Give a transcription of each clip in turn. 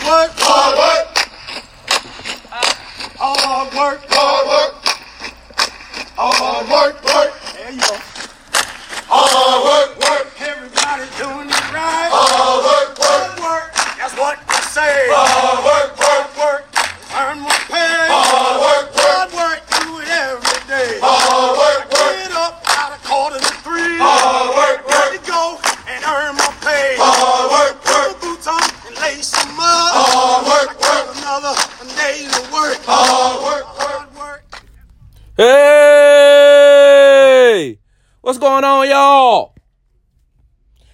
Hard work. Hard work. Uh, hard work. Hard work. Hard work. Work. There you go. Hard work. Work. Everybody doing it right. Hard work. Work. Work. That's what they say. Hard work. Work. Hard work. Hey! What's going on, y'all?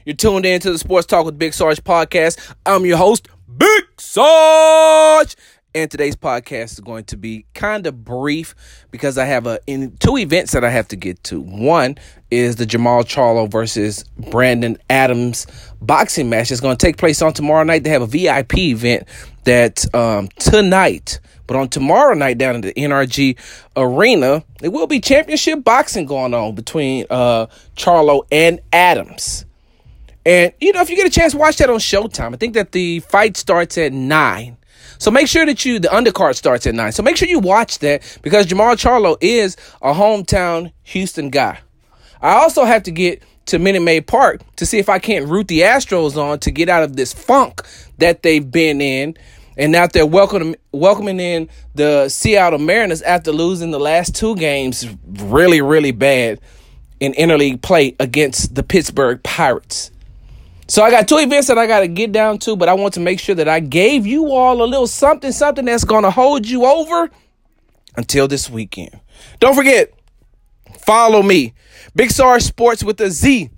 You're tuned in to the Sports Talk with Big Sarge podcast. I'm your host, Big Sarge. And today's podcast is going to be kind of brief because I have a in two events that I have to get to. One is the Jermall Charlo versus Brandon Adams boxing match. It's going to take place on tomorrow night. They have a VIP event that um, tonight, but on tomorrow night down in the NRG Arena, there will be championship boxing going on between uh, Charlo and Adams. And you know, if you get a chance, watch that on Showtime. I think that the fight starts at nine. So make sure that you the undercard starts at nine. So make sure you watch that because Jermall Charlo is a hometown Houston guy. I also have to get to Minute Maid Park to see if I can't root the Astros on to get out of this funk that they've been in. And now they're welcoming welcoming in the Seattle Mariners after losing the last two games really, really bad in interleague play against the Pittsburgh Pirates. So I got two events that I got to get down to, but I want to make sure that I gave you all a little something, something that's going to hold you over until this weekend. Don't forget, follow me, Big Sarge Sports with a Z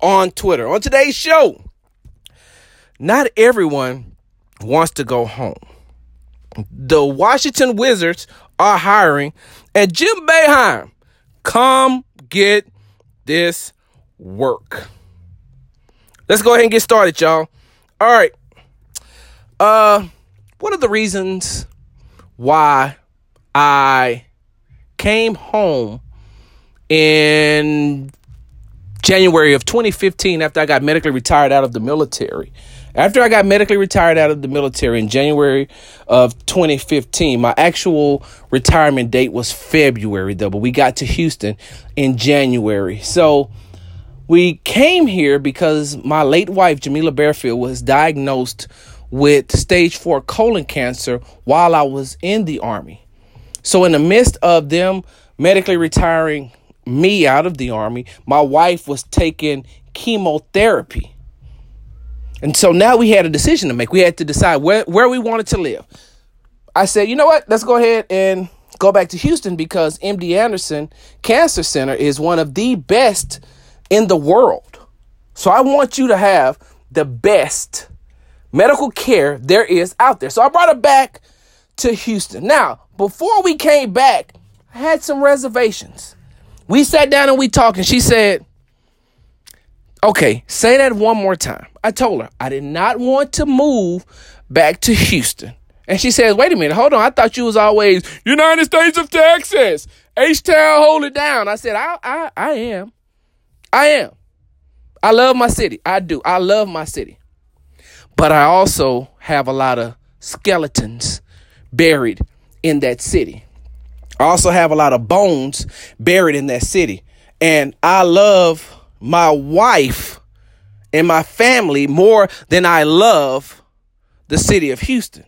on Twitter. On today's show, not everyone wants to go home. The Washington Wizards are hiring, and Jim Boeheim, come get this work. Let's go ahead and get started, y'all. All right. Uh, what are the reasons why I came home in January of 2015 after I got medically retired out of the military? After I got medically retired out of the military in January of 2015, my actual retirement date was February, though, but we got to Houston in January. So, we came here because my late wife, Jamila Bearfield, was diagnosed with stage four colon cancer while I was in the Army. So, in the midst of them medically retiring me out of the Army, my wife was taking chemotherapy. And so now we had a decision to make. We had to decide where, where we wanted to live. I said, you know what? Let's go ahead and go back to Houston because MD Anderson Cancer Center is one of the best in the world. So I want you to have the best medical care there is out there. So I brought her back to Houston. Now, before we came back, I had some reservations. We sat down and we talked, and she said, Okay, say that one more time. I told her I did not want to move back to Houston. And she says, Wait a minute, hold on. I thought you was always United States of Texas. H Town, hold it down. I said, I, I, I am. I am. I love my city. I do. I love my city. But I also have a lot of skeletons buried in that city. I also have a lot of bones buried in that city. And I love my wife and my family more than I love the city of Houston.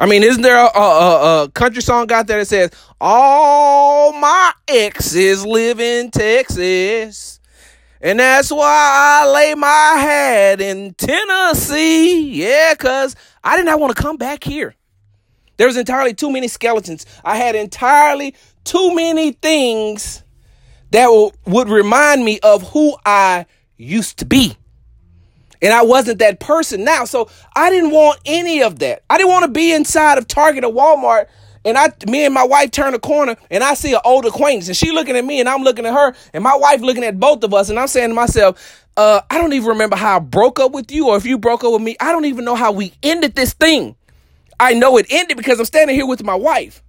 I mean, isn't there a, a, a, country song out there that says, All my exes live in Texas? And that's why I lay my head in Tennessee. Yeah, because I did not want to come back here. There was entirely too many skeletons. I had entirely too many things that would remind me of who I used to be. And I wasn't that person now. So I didn't want any of that. I didn't want to be inside of Target or Walmart. And I, me and my wife turn a corner and I see an old acquaintance and she looking at me and I'm looking at her and my wife looking at both of us. And I'm saying to myself, uh, I don't even remember how I broke up with you or if you broke up with me. I don't even know how we ended this thing. I know it ended because I'm standing here with my wife.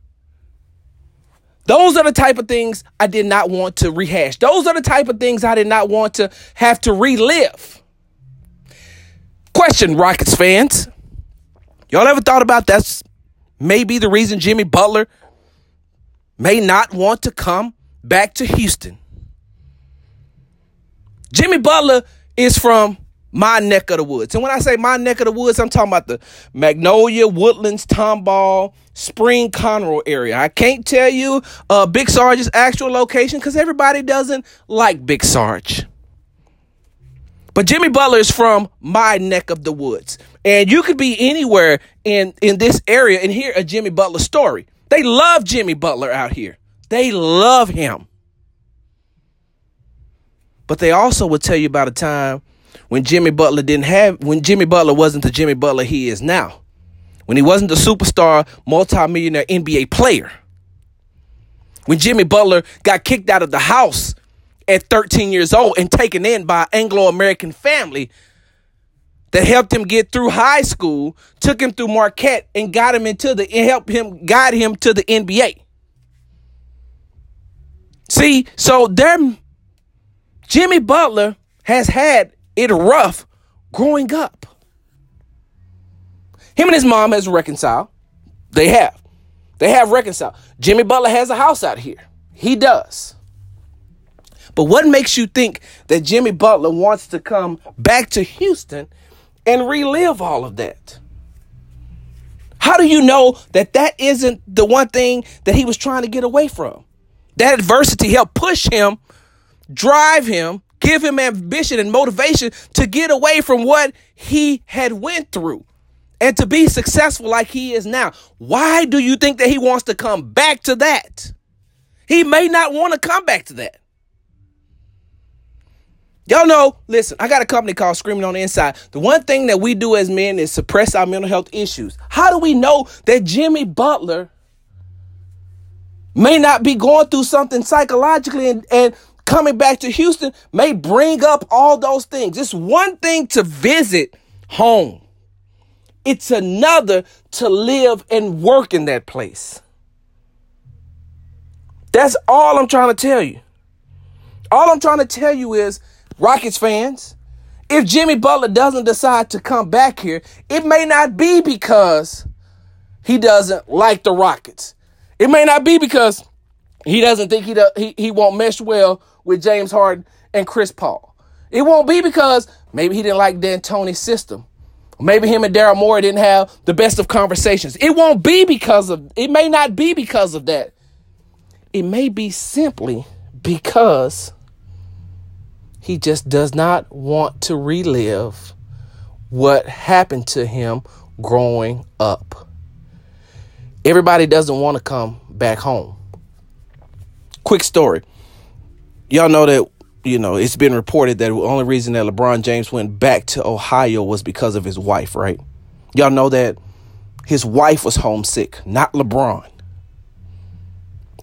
Those are the type of things I did not want to rehash. Those are the type of things I did not want to have to relive. Question, Rockets fans. Y'all ever thought about that's maybe the reason Jimmy Butler may not want to come back to Houston? Jimmy Butler is from my neck of the woods. And when I say my neck of the woods, I'm talking about the Magnolia, Woodlands, Tomball, Spring Conroe area. I can't tell you uh, Big Sarge's actual location because everybody doesn't like Big Sarge. But Jimmy Butler is from my neck of the woods. And you could be anywhere in, in this area and hear a Jimmy Butler story. They love Jimmy Butler out here. They love him. But they also would tell you about a time when Jimmy Butler didn't have when Jimmy Butler wasn't the Jimmy Butler he is now. When he wasn't the superstar multimillionaire NBA player. When Jimmy Butler got kicked out of the house at 13 years old and taken in by Anglo American family that helped him get through high school, took him through Marquette, and got him into the and helped him guide him to the NBA. See, so there Jimmy Butler has had it rough growing up. Him and his mom has reconciled. They have. They have reconciled. Jimmy Butler has a house out here. He does. But what makes you think that Jimmy Butler wants to come back to Houston and relive all of that? How do you know that that isn't the one thing that he was trying to get away from? That adversity helped push him, drive him, give him ambition and motivation to get away from what he had went through and to be successful like he is now. Why do you think that he wants to come back to that? He may not want to come back to that. Y'all know, listen, I got a company called Screaming on the Inside. The one thing that we do as men is suppress our mental health issues. How do we know that Jimmy Butler may not be going through something psychologically and, and coming back to Houston may bring up all those things. It's one thing to visit home. It's another to live and work in that place. That's all I'm trying to tell you. All I'm trying to tell you is, Rockets fans, if Jimmy Butler doesn't decide to come back here, it may not be because he doesn't like the Rockets. It may not be because he doesn't think he, do, he, he won't mesh well with James Harden and Chris Paul. It won't be because maybe he didn't like D'Antoni's system. Maybe him and Daryl Morey didn't have the best of conversations. It won't be because of, it may not be because of that. It may be simply because he just does not want to relive what happened to him growing up. Everybody doesn't want to come back home. Quick story. Y'all know that, you know, it's been reported that the only reason that LeBron James went back to Ohio was because of his wife, right? Y'all know that his wife was homesick, not LeBron.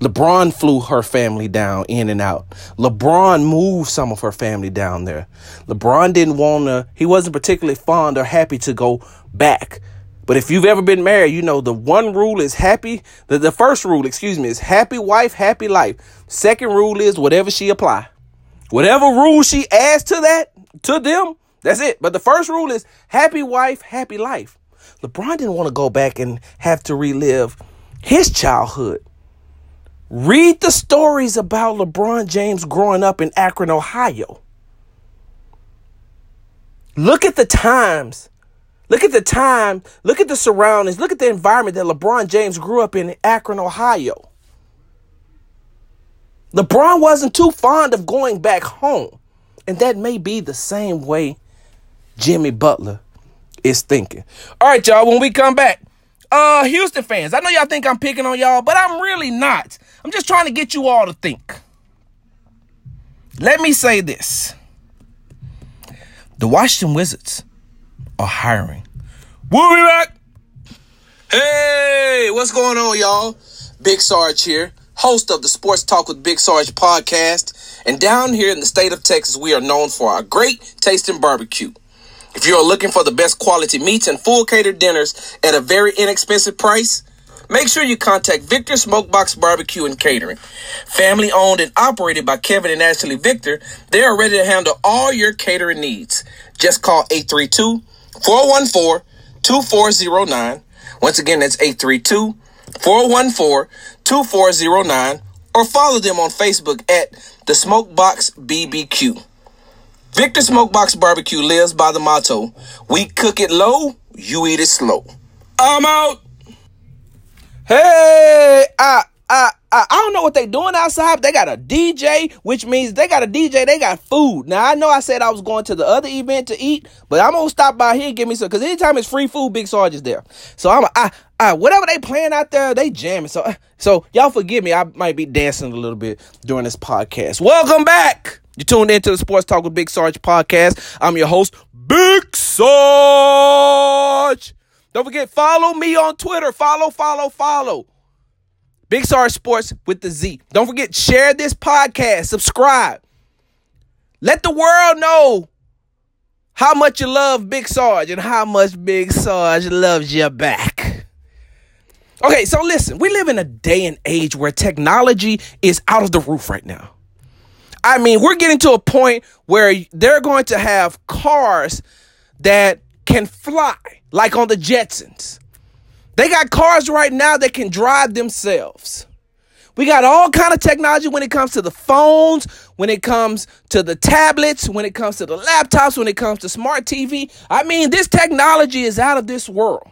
LeBron flew her family down in and out. LeBron moved some of her family down there. LeBron didn't want to, he wasn't particularly fond or happy to go back. But if you've ever been married, you know the one rule is happy. The, the first rule, excuse me, is happy wife, happy life. Second rule is whatever she apply. Whatever rule she adds to that, to them, that's it. But the first rule is happy wife, happy life. LeBron didn't want to go back and have to relive his childhood. Read the stories about LeBron James growing up in Akron, Ohio. Look at the times Look at the time, look at the surroundings, look at the environment that LeBron James grew up in Akron, Ohio. LeBron wasn't too fond of going back home. And that may be the same way Jimmy Butler is thinking. All right, y'all, when we come back, uh, Houston fans, I know y'all think I'm picking on y'all, but I'm really not. I'm just trying to get you all to think. Let me say this the Washington Wizards are hiring. We'll be back. Hey, what's going on, y'all? Big Sarge here, host of the Sports Talk with Big Sarge podcast. And down here in the state of Texas, we are known for our great tasting barbecue. If you are looking for the best quality meats and full catered dinners at a very inexpensive price, make sure you contact Victor Smokebox Barbecue and Catering. Family owned and operated by Kevin and Ashley Victor, they are ready to handle all your catering needs. Just call 832 414 2409. Once again, that's 832 414 2409. Or follow them on Facebook at The Smokebox BBQ. Victor Smokebox Barbecue lives by the motto We cook it low, you eat it slow. I'm out. Hey, I, I, I, don't know what they doing outside. They got a DJ, which means they got a DJ. They got food. Now I know I said I was going to the other event to eat, but I'm gonna stop by here and give me some. Because anytime it's free food, Big Sarge is there. So I'm, I, I, whatever they playing out there, they jamming. So, so y'all forgive me. I might be dancing a little bit during this podcast. Welcome back. You tuned into the Sports Talk with Big Sarge podcast. I'm your host, Big Sarge. Don't forget, follow me on Twitter. Follow, follow, follow. Big Sarge Sports with the Z. Don't forget, share this podcast, subscribe. Let the world know how much you love Big Sarge and how much Big Sarge loves you back. Okay, so listen, we live in a day and age where technology is out of the roof right now. I mean, we're getting to a point where they're going to have cars that can fly, like on the Jetsons. They got cars right now that can drive themselves. We got all kind of technology when it comes to the phones, when it comes to the tablets, when it comes to the laptops, when it comes to smart TV. I mean, this technology is out of this world.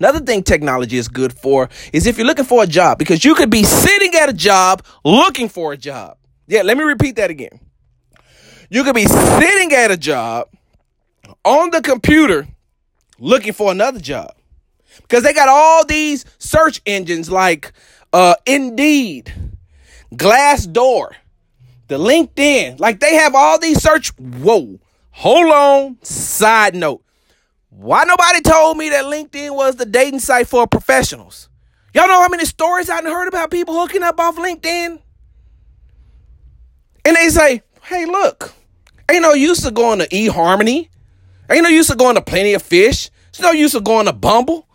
Another thing technology is good for is if you're looking for a job, because you could be sitting at a job looking for a job. Yeah, let me repeat that again. You could be sitting at a job on the computer looking for another job because they got all these search engines like uh, Indeed, Glassdoor, the LinkedIn. Like they have all these search. Whoa, hold on. Side note. Why nobody told me that LinkedIn was the dating site for professionals? Y'all know how many stories I've heard about people hooking up off LinkedIn? And they say, hey, look, ain't no use of going to eHarmony. Ain't no use of going to Plenty of Fish. It's no use of going to Bumble.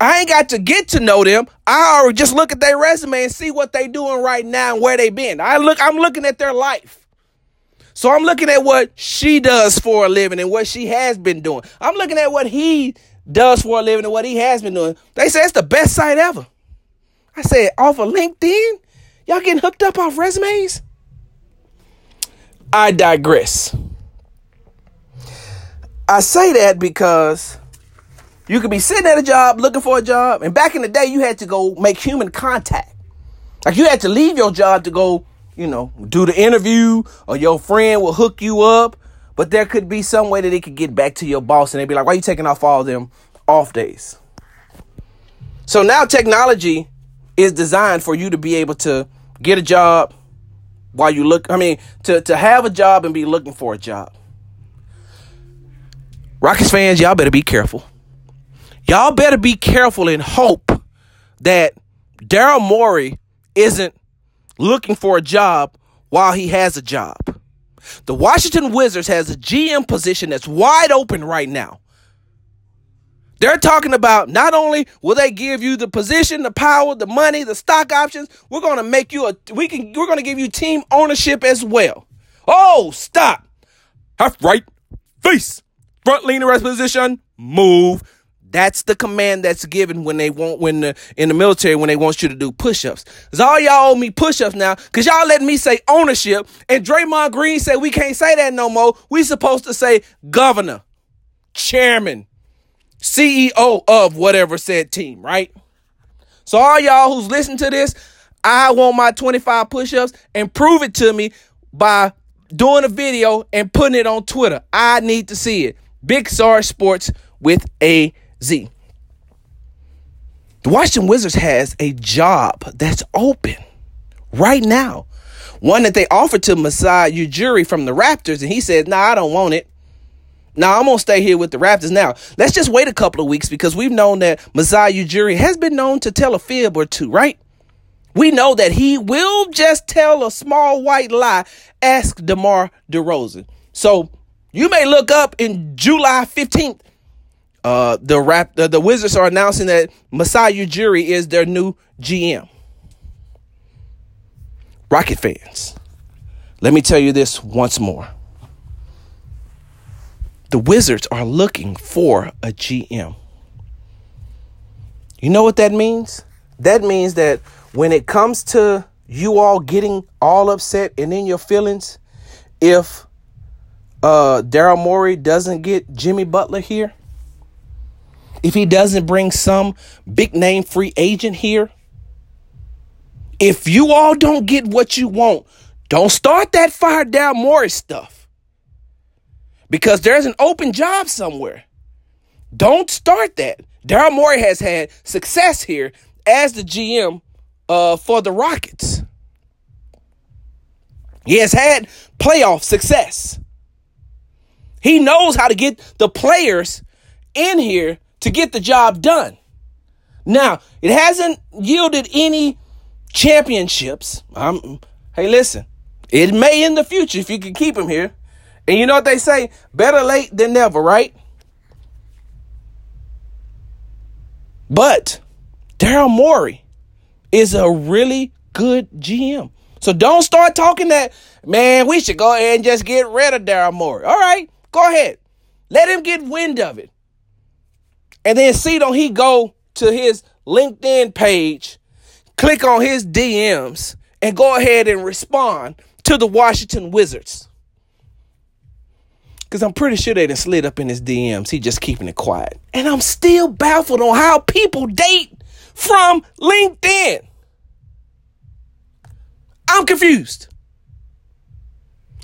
I ain't got to get to know them. I already just look at their resume and see what they doing right now and where they been. I look, I'm looking at their life. So I'm looking at what she does for a living and what she has been doing. I'm looking at what he does for a living and what he has been doing. They say it's the best site ever. I said, off of LinkedIn? Y'all getting hooked up off resumes? I digress. I say that because you could be sitting at a job looking for a job, and back in the day, you had to go make human contact. Like you had to leave your job to go, you know, do the interview, or your friend will hook you up. But there could be some way that it could get back to your boss, and they'd be like, "Why are you taking off all them off days?" So now technology is designed for you to be able to get a job while you look. I mean, to to have a job and be looking for a job. Rockets fans, y'all better be careful. Y'all better be careful and hope that Daryl Morey isn't looking for a job while he has a job. The Washington Wizards has a GM position that's wide open right now. They're talking about not only will they give you the position, the power, the money, the stock options, we're going to make you a we can we're going to give you team ownership as well. Oh, stop. Half right, face, front lean rest position, move that's the command that's given when they want when the in the military when they want you to do push-ups. Cause all y'all owe me push-ups now, cause y'all letting me say ownership, and Draymond Green said we can't say that no more. We supposed to say governor, chairman, CEO of whatever said team, right? So all y'all who's listening to this, I want my 25 push-ups and prove it to me by doing a video and putting it on Twitter. I need to see it. Big Sarge Sports with a Z. The Washington Wizards has a job that's open right now. One that they offered to Masai Ujiri from the Raptors, and he said, Nah, I don't want it. Now I'm gonna stay here with the Raptors. Now let's just wait a couple of weeks because we've known that Masai Ujiri has been known to tell a fib or two, right? We know that he will just tell a small white lie. Ask DeMar DeRozan. So you may look up in July 15th uh, the rap the, the Wizards are announcing that Masai Ujiri is their new GM. Rocket fans, let me tell you this once more. The Wizards are looking for a GM. You know what that means? That means that when it comes to you all getting all upset and in your feelings, if uh, Daryl Morey doesn't get Jimmy Butler here, if he doesn't bring some big name free agent here, if you all don't get what you want, don't start that fire Daryl Morey stuff. Because there's an open job somewhere. Don't start that. Daryl Morey has had success here as the GM uh, for the Rockets. He has had playoff success. He knows how to get the players in here to get the job done. Now, it hasn't yielded any championships. I'm, hey, listen, it may in the future if you can keep him here. And you know what they say? Better late than never, right? But Daryl Morey is a really good GM. So don't start talking that, man, we should go ahead and just get rid of Daryl Morey. All right, go ahead. Let him get wind of it. And then see don't he go to his LinkedIn page, click on his DMs, and go ahead and respond to the Washington Wizards. Because I'm pretty sure they done slid up in his DMs. He just keeping it quiet. And I'm still baffled on how people date from LinkedIn. I'm confused.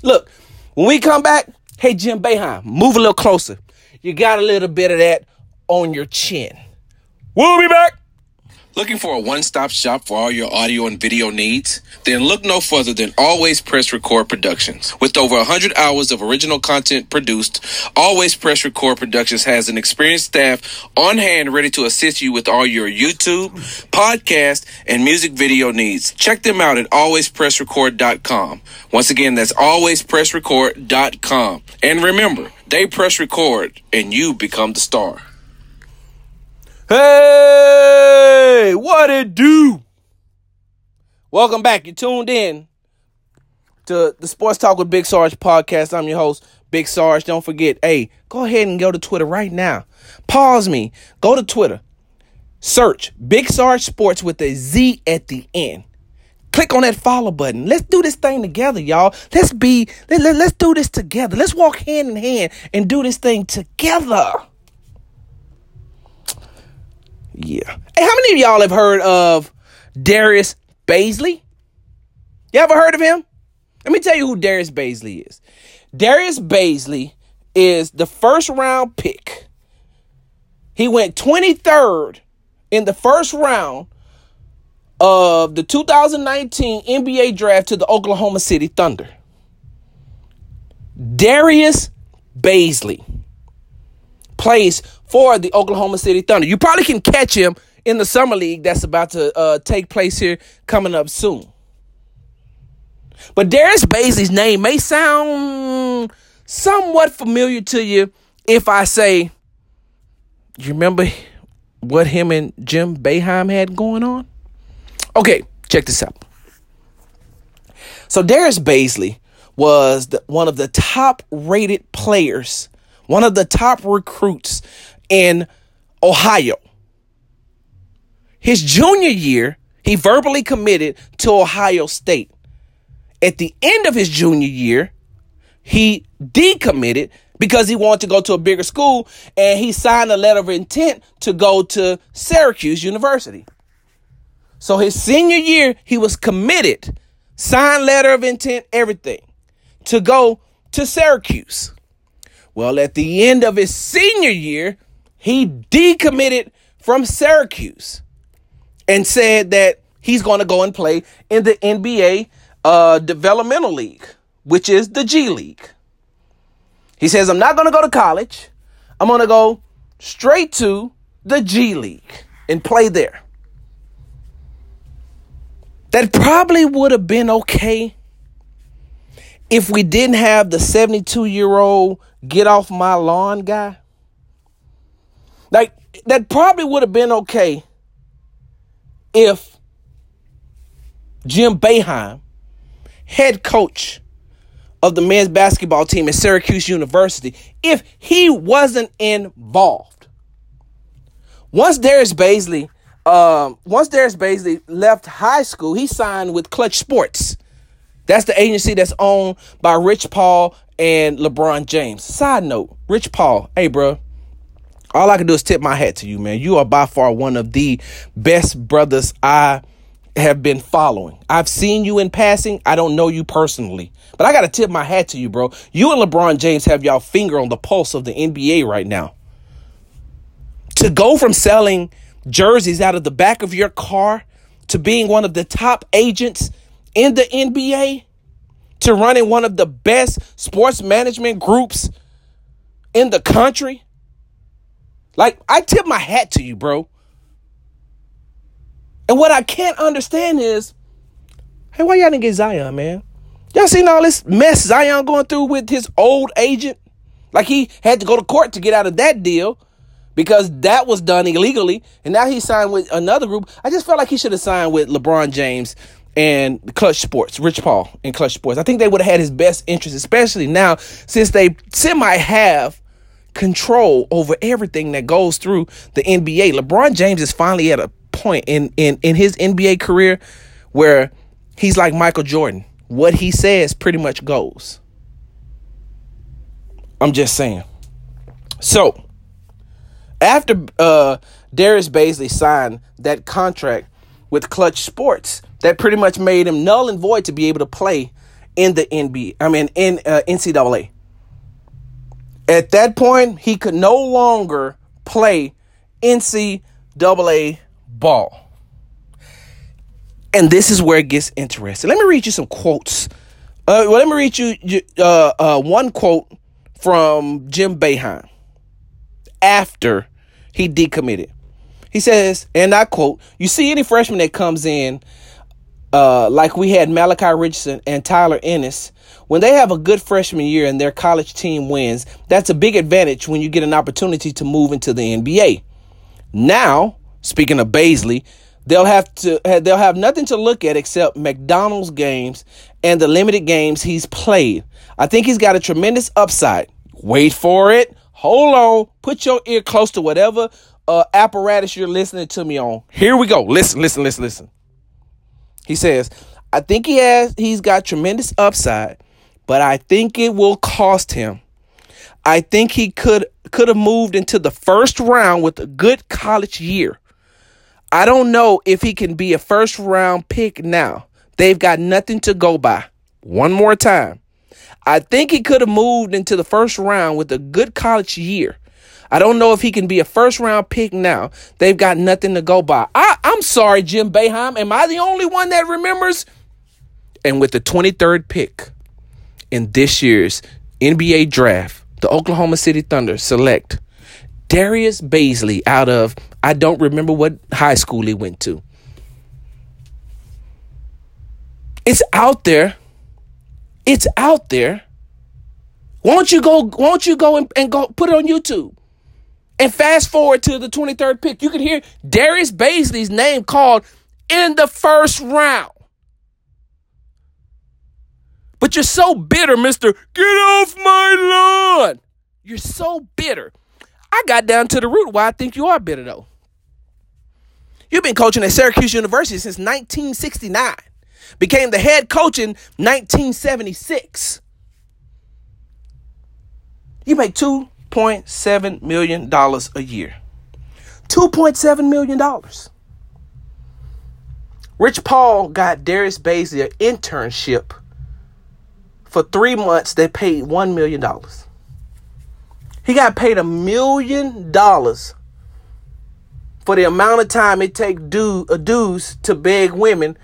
Look, when we come back, hey, Jim Boeheim, move a little closer. You got a little bit of that on your chin. We'll be back. Looking for a one stop shop for all your audio and video needs? Then look no further than Always Press Record Productions. With over 100 hours of original content produced, Always Press Record Productions has an experienced staff on hand ready to assist you with all your YouTube, podcast, and music video needs. Check them out at alwayspressrecord.com. Once again, that's alwayspressrecord.com. And remember, they press record and you become the star. Hey, what it do? Welcome back. You tuned in to the Sports Talk with Big Sarge podcast. I'm your host, Big Sarge. Don't forget, hey, go ahead and go to Twitter right now. Pause me. Go to Twitter. Search Big Sarge Sports with a Z at the end. Click on that follow button. Let's do this thing together, y'all. Let's be, let, let, let's do this together. Let's walk hand in hand and do this thing together. Yeah. Hey, how many of y'all have heard of Darius Bazley? You ever heard of him? Let me tell you who Darius Bazley is. Darius Bazley is the first round pick. He went 23rd in the first round of the 2019 NBA draft to the Oklahoma City Thunder. Darius Bazley plays for the Oklahoma City Thunder. You probably can catch him in the summer league that's about to uh, take place here coming up soon. But Darius Bazley's name may sound somewhat familiar to you if I say, you remember what him and Jim Boeheim had going on? Okay, check this out. So Darius Bazley was the, one of the top rated players one of the top recruits in Ohio. His junior year, he verbally committed to Ohio State. At the end of his junior year, he decommitted because he wanted to go to a bigger school and he signed a letter of intent to go to Syracuse University. So his senior year, he was committed, signed letter of intent, everything to go to Syracuse. Well, at the end of his senior year, he decommitted from Syracuse and said that he's going to go and play in the NBA uh, Developmental League, which is the G League. He says, I'm not going to go to college. I'm going to go straight to the G League and play there. That probably would have been okay if we didn't have the 72 year old get off my lawn guy. Like, that probably would have been okay if Jim Boeheim, head coach of the men's basketball team at Syracuse University if he wasn't involved. Once Darius Bazley, um, once Darius Bazley left high school, he signed with Clutch Sports. That's the agency that's owned by Rich Paul and LeBron James. Side note, Rich Paul, hey bro, all I can do is tip my hat to you, man. You are by far one of the best brothers I have been following. I've seen you in passing. I don't know you personally, but I got to tip my hat to you, bro. You and LeBron James have y'all finger on the pulse of the NBA right now. To go from selling jerseys out of the back of your car to being one of the top agents in the NBA to running one of the best sports management groups in the country. Like, I tip my hat to you, bro. And what I can't understand is, hey, why y'all didn't get Zion, man? Y'all seen all this mess Zion going through with his old agent? Like he had to go to court to get out of that deal because that was done illegally. And now he signed with another group. I just felt like he should have signed with LeBron James and Clutch Sports, Rich Paul and Clutch Sports. I think they would have had his best interest, especially now since they semi have control over everything that goes through the NBA. LeBron James is finally at a point in in in his NBA career where he's like Michael Jordan. What he says pretty much goes. I'm just saying. So, after uh Darius Bazley signed that contract with Clutch Sports, that pretty much made him null and void to be able to play in the NBA. I mean, in uh, NCAA. At that point, he could no longer play NCAA ball. And this is where it gets interesting. Let me read you some quotes. Uh, well, let me read you uh, uh, one quote from Jim Boeheim after he decommitted. He says, and I quote, You see any freshman that comes in, uh, like we had Malachi Richardson and Tyler Ennis, when they have a good freshman year and their college team wins, that's a big advantage when you get an opportunity to move into the NBA. Now, speaking of Bazley, they'll have to they'll have nothing to look at except McDonald's games and the limited games he's played. I think he's got a tremendous upside. Wait for it. Hold on. Put your ear close to whatever uh, apparatus you're listening to me on. Here we go. Listen, listen, listen, listen. He says, I think he has he's got tremendous upside, but I think it will cost him. I think he could could have moved into the first round with a good college year. I don't know if he can be a first round pick now. They've got nothing to go by. One more time. I think he could have moved into the first round with a good college year. I don't know if he can be a first round pick now. They've got nothing to go by. I, I'm sorry, Jim Boeheim. Am I the only one that remembers? And with the 23rd pick in this year's NBA draft, the Oklahoma City Thunder select Darius Bazley out of, I don't remember what high school he went to. It's out there. It's out there. Won't you go? Won't you go and, and go put it on YouTube? And fast forward to the 23rd pick, you can hear Darius Bazley's name called in the first round. But you're so bitter, Mr. Get off my lawn. You're so bitter. I got down to the root why I think you are bitter, though. You've been coaching at Syracuse University since 1969, became the head coach in 1976. You make $2.7 million a year. $2.7 million. Rich Paul got Darius Bazley an internship for three months. They paid $1 million. He got paid a million dollars for the amount of time it takes do, uh, dudes to beg women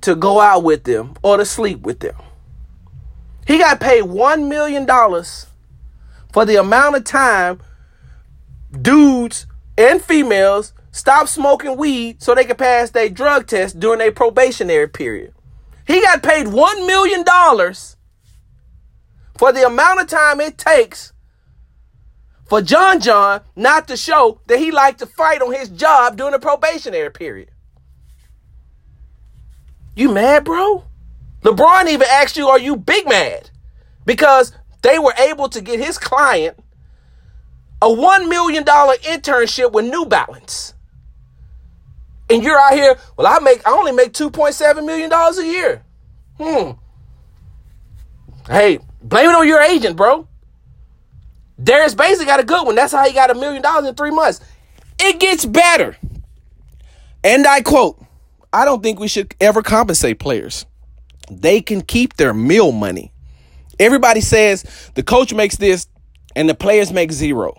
to go out with them or to sleep with them. He got paid $1 million for the amount of time dudes and females stop smoking weed so they can pass their drug test during their probationary period. He got paid $1 million for the amount of time it takes for John John not to show that he liked to fight on his job during the probationary period. You mad, bro? LeBron even asked you, are you big mad? because they were able to get his client a $1 million internship with New Balance. And you're out here, well, I make I only make $2.7 million a year. Hmm. Hey, blame it on your agent, bro. Darius Bazley got a good one. That's how he got a million dollars in three months. It gets better. And I quote, I don't think we should ever compensate players. They can keep their meal money. Everybody says the coach makes this and the players make zero.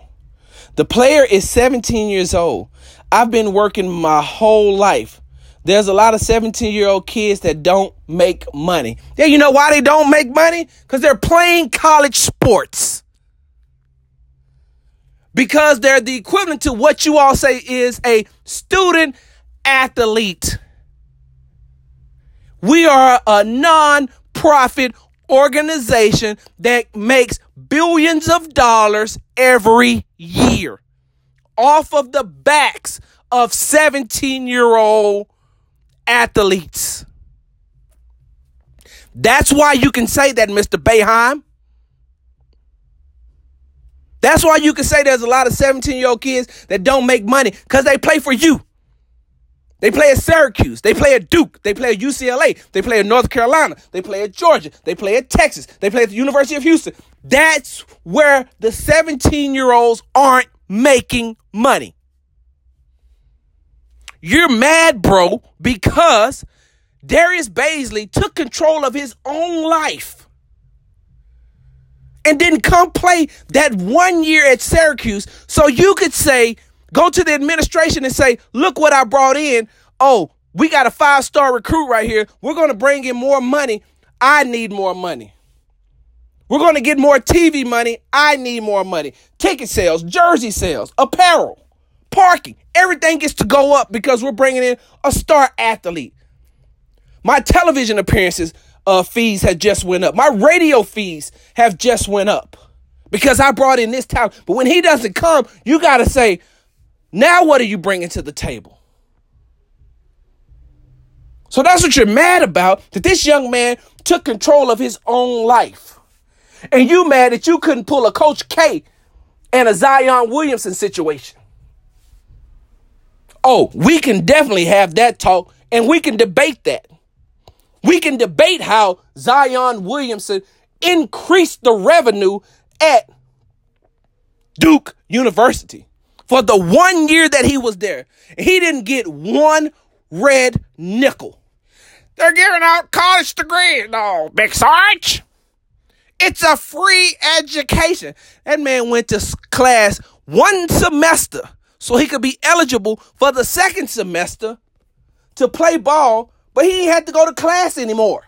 The player is 17 years old. I've been working my whole life. There's a lot of 17 year old kids that don't make money. Yeah, you know why they don't make money? Because they're playing college sports. Because they're the equivalent to what you all say is a student athlete. We are a non profit organization that makes billions of dollars every year off of the backs of 17 year old athletes. That's why you can say that, Mr. Boeheim. That's why you can say there's a lot of 17 year old kids that don't make money because they play for you. They play at Syracuse. They play at Duke. They play at UCLA. They play at North Carolina. They play at Georgia. They play at Texas. They play at the University of Houston. That's where the 17 year olds aren't making money. You're mad, bro, because Darius Bazley took control of his own life and didn't come play that one year at Syracuse so you could say, go to the administration and say, look what I brought in. Oh, we got a five star recruit right here. We're going to bring in more money. I need more money. We're going to get more TV money. I need more money. Ticket sales, jersey sales, apparel, parking, everything gets to go up because we're bringing in a star athlete. My television appearances uh, fees have just went up. My radio fees have just went up because I brought in this talent. But when he doesn't come, you got to say, now what are you bringing to the table? So that's what you're mad about that this young man took control of his own life. And you mad that you couldn't pull a Coach K and a Zion Williamson situation. Oh, we can definitely have that talk and we can debate that. We can debate how Zion Williamson increased the revenue at Duke University for the one year that he was there. He didn't get one red nickel. They're giving out college degrees, no, Big Sarge. It's a free education. That man went to class one semester so he could be eligible for the second semester to play ball, but he didn't have to go to class anymore.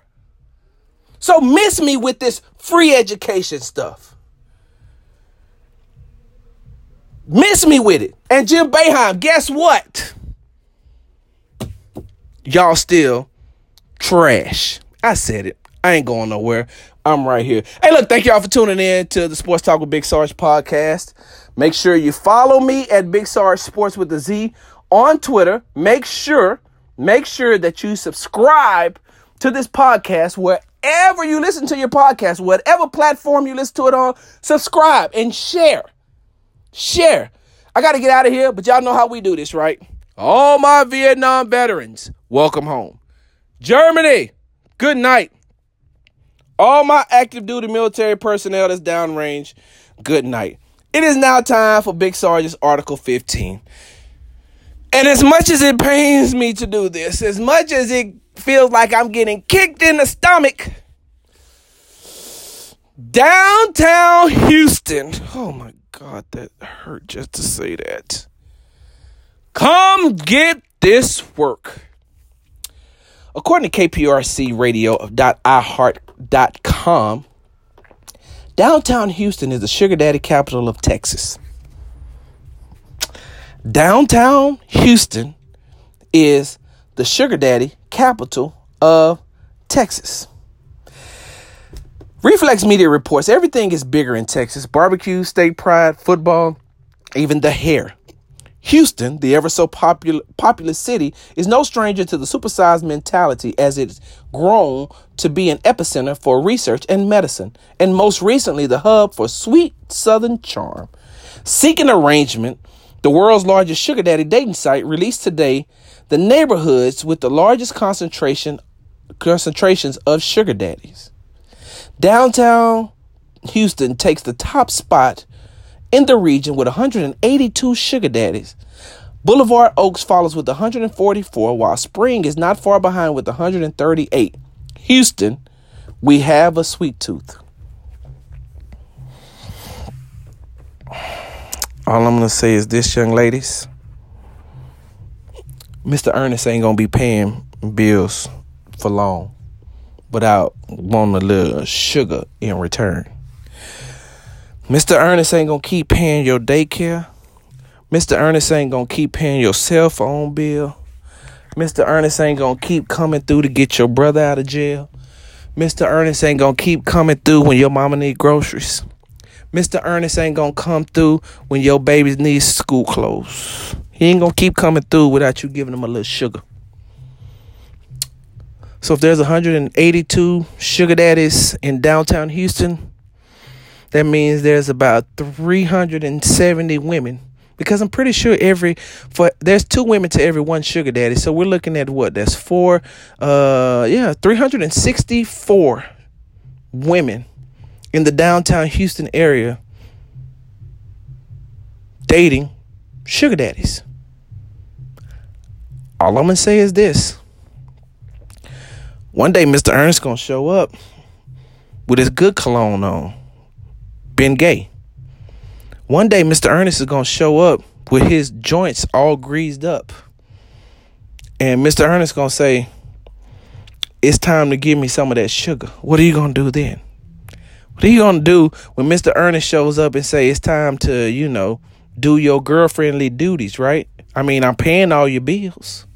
So miss me with this free education stuff. Miss me with it. And Jim Boeheim, guess what? Y'all still trash. I said it. I ain't going nowhere. I'm right here. Hey, look, thank y'all for tuning in to the Sports Talk with Big Sarge podcast. Make sure you follow me at Big Sarge Sports with the Z on Twitter. Make sure, make sure that you subscribe to this podcast wherever you listen to your podcast, whatever platform you listen to it on, subscribe and share. Share. I got to get out of here, but y'all know how we do this, right? All my Vietnam veterans, welcome home. Germany, good night. All my active duty military personnel that's downrange, good night. It is now time for Big Sarge's Article 15. And as much as it pains me to do this, as much as it feels like I'm getting kicked in the stomach, downtown Houston. Oh my God, that hurt just to say that. Come get this work. According to KPRC Radio.iHeart.com, downtown Houston is the sugar daddy capital of Texas. Downtown Houston is the sugar daddy capital of Texas. Reflex Media reports everything is bigger in Texas barbecue, state pride, football, even the hair. Houston, the ever so popular populous city, is no stranger to the supersized mentality as it's grown to be an epicenter for research and medicine, and most recently the hub for sweet southern charm. Seeking arrangement, the world's largest sugar daddy dating site released today the neighborhoods with the largest concentration concentrations of sugar daddies. Downtown Houston takes the top spot in the region with 182 sugar daddies. Boulevard Oaks follows with 144, while Spring is not far behind with 138. Houston, we have a sweet tooth. All I'm gonna say is this, young ladies. Mr. Ernest ain't gonna be paying bills for long without wanting a little sugar in return. Mr. Ernest ain't gonna keep paying your daycare. Mr. Ernest ain't gonna keep paying your cell phone bill. Mr. Ernest ain't gonna keep coming through to get your brother out of jail. Mr. Ernest ain't gonna keep coming through when your mama need groceries. Mr. Ernest ain't gonna come through when your babies need school clothes. He ain't gonna keep coming through without you giving him a little sugar. So if there's 182 sugar daddies in downtown Houston, that means there's about 370 women because I'm pretty sure every for there's two women to every one sugar daddy. So we're looking at what? That's four uh yeah, 364 women in the downtown Houston area dating sugar daddies. All I'm gonna say is this. One day Mr. Ernest gonna show up with his good cologne on been gay. One day, Mr. Ernest is going to show up with his joints all greased up. And Mr. Ernest going to say, It's time to give me some of that sugar. What are you going to do then? What are you going to do when Mr. Ernest shows up and say it's time to, you know, do your girlfriendly duties, right? I mean, I'm paying all your bills.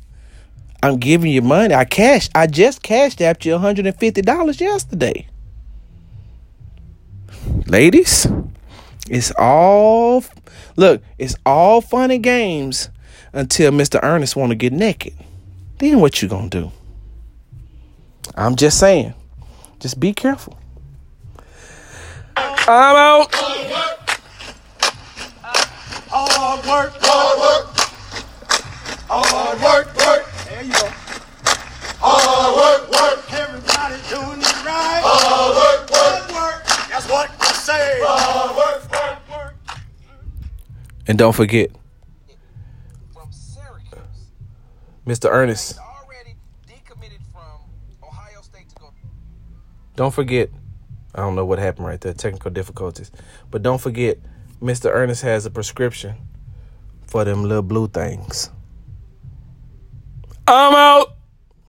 I'm giving you money. I cash. I just cashed after you $150 yesterday ladies, it's all look, it's all fun and games until Mr. Ernest want to get naked. Then what you gonna do? I'm just saying, just be careful. I'm out. Hard work, Hard work. Hard work, work. there you go. Hard work, work. Everybody doing it right. Hard work, say. Work, work. And don't forget, from Syracuse. Mr. Ernest, Already decommitted from Ohio State to go. don't forget, I don't know what happened right there, technical difficulties. But don't forget, Mr. Ernest has a prescription for them little blue things. I'm out.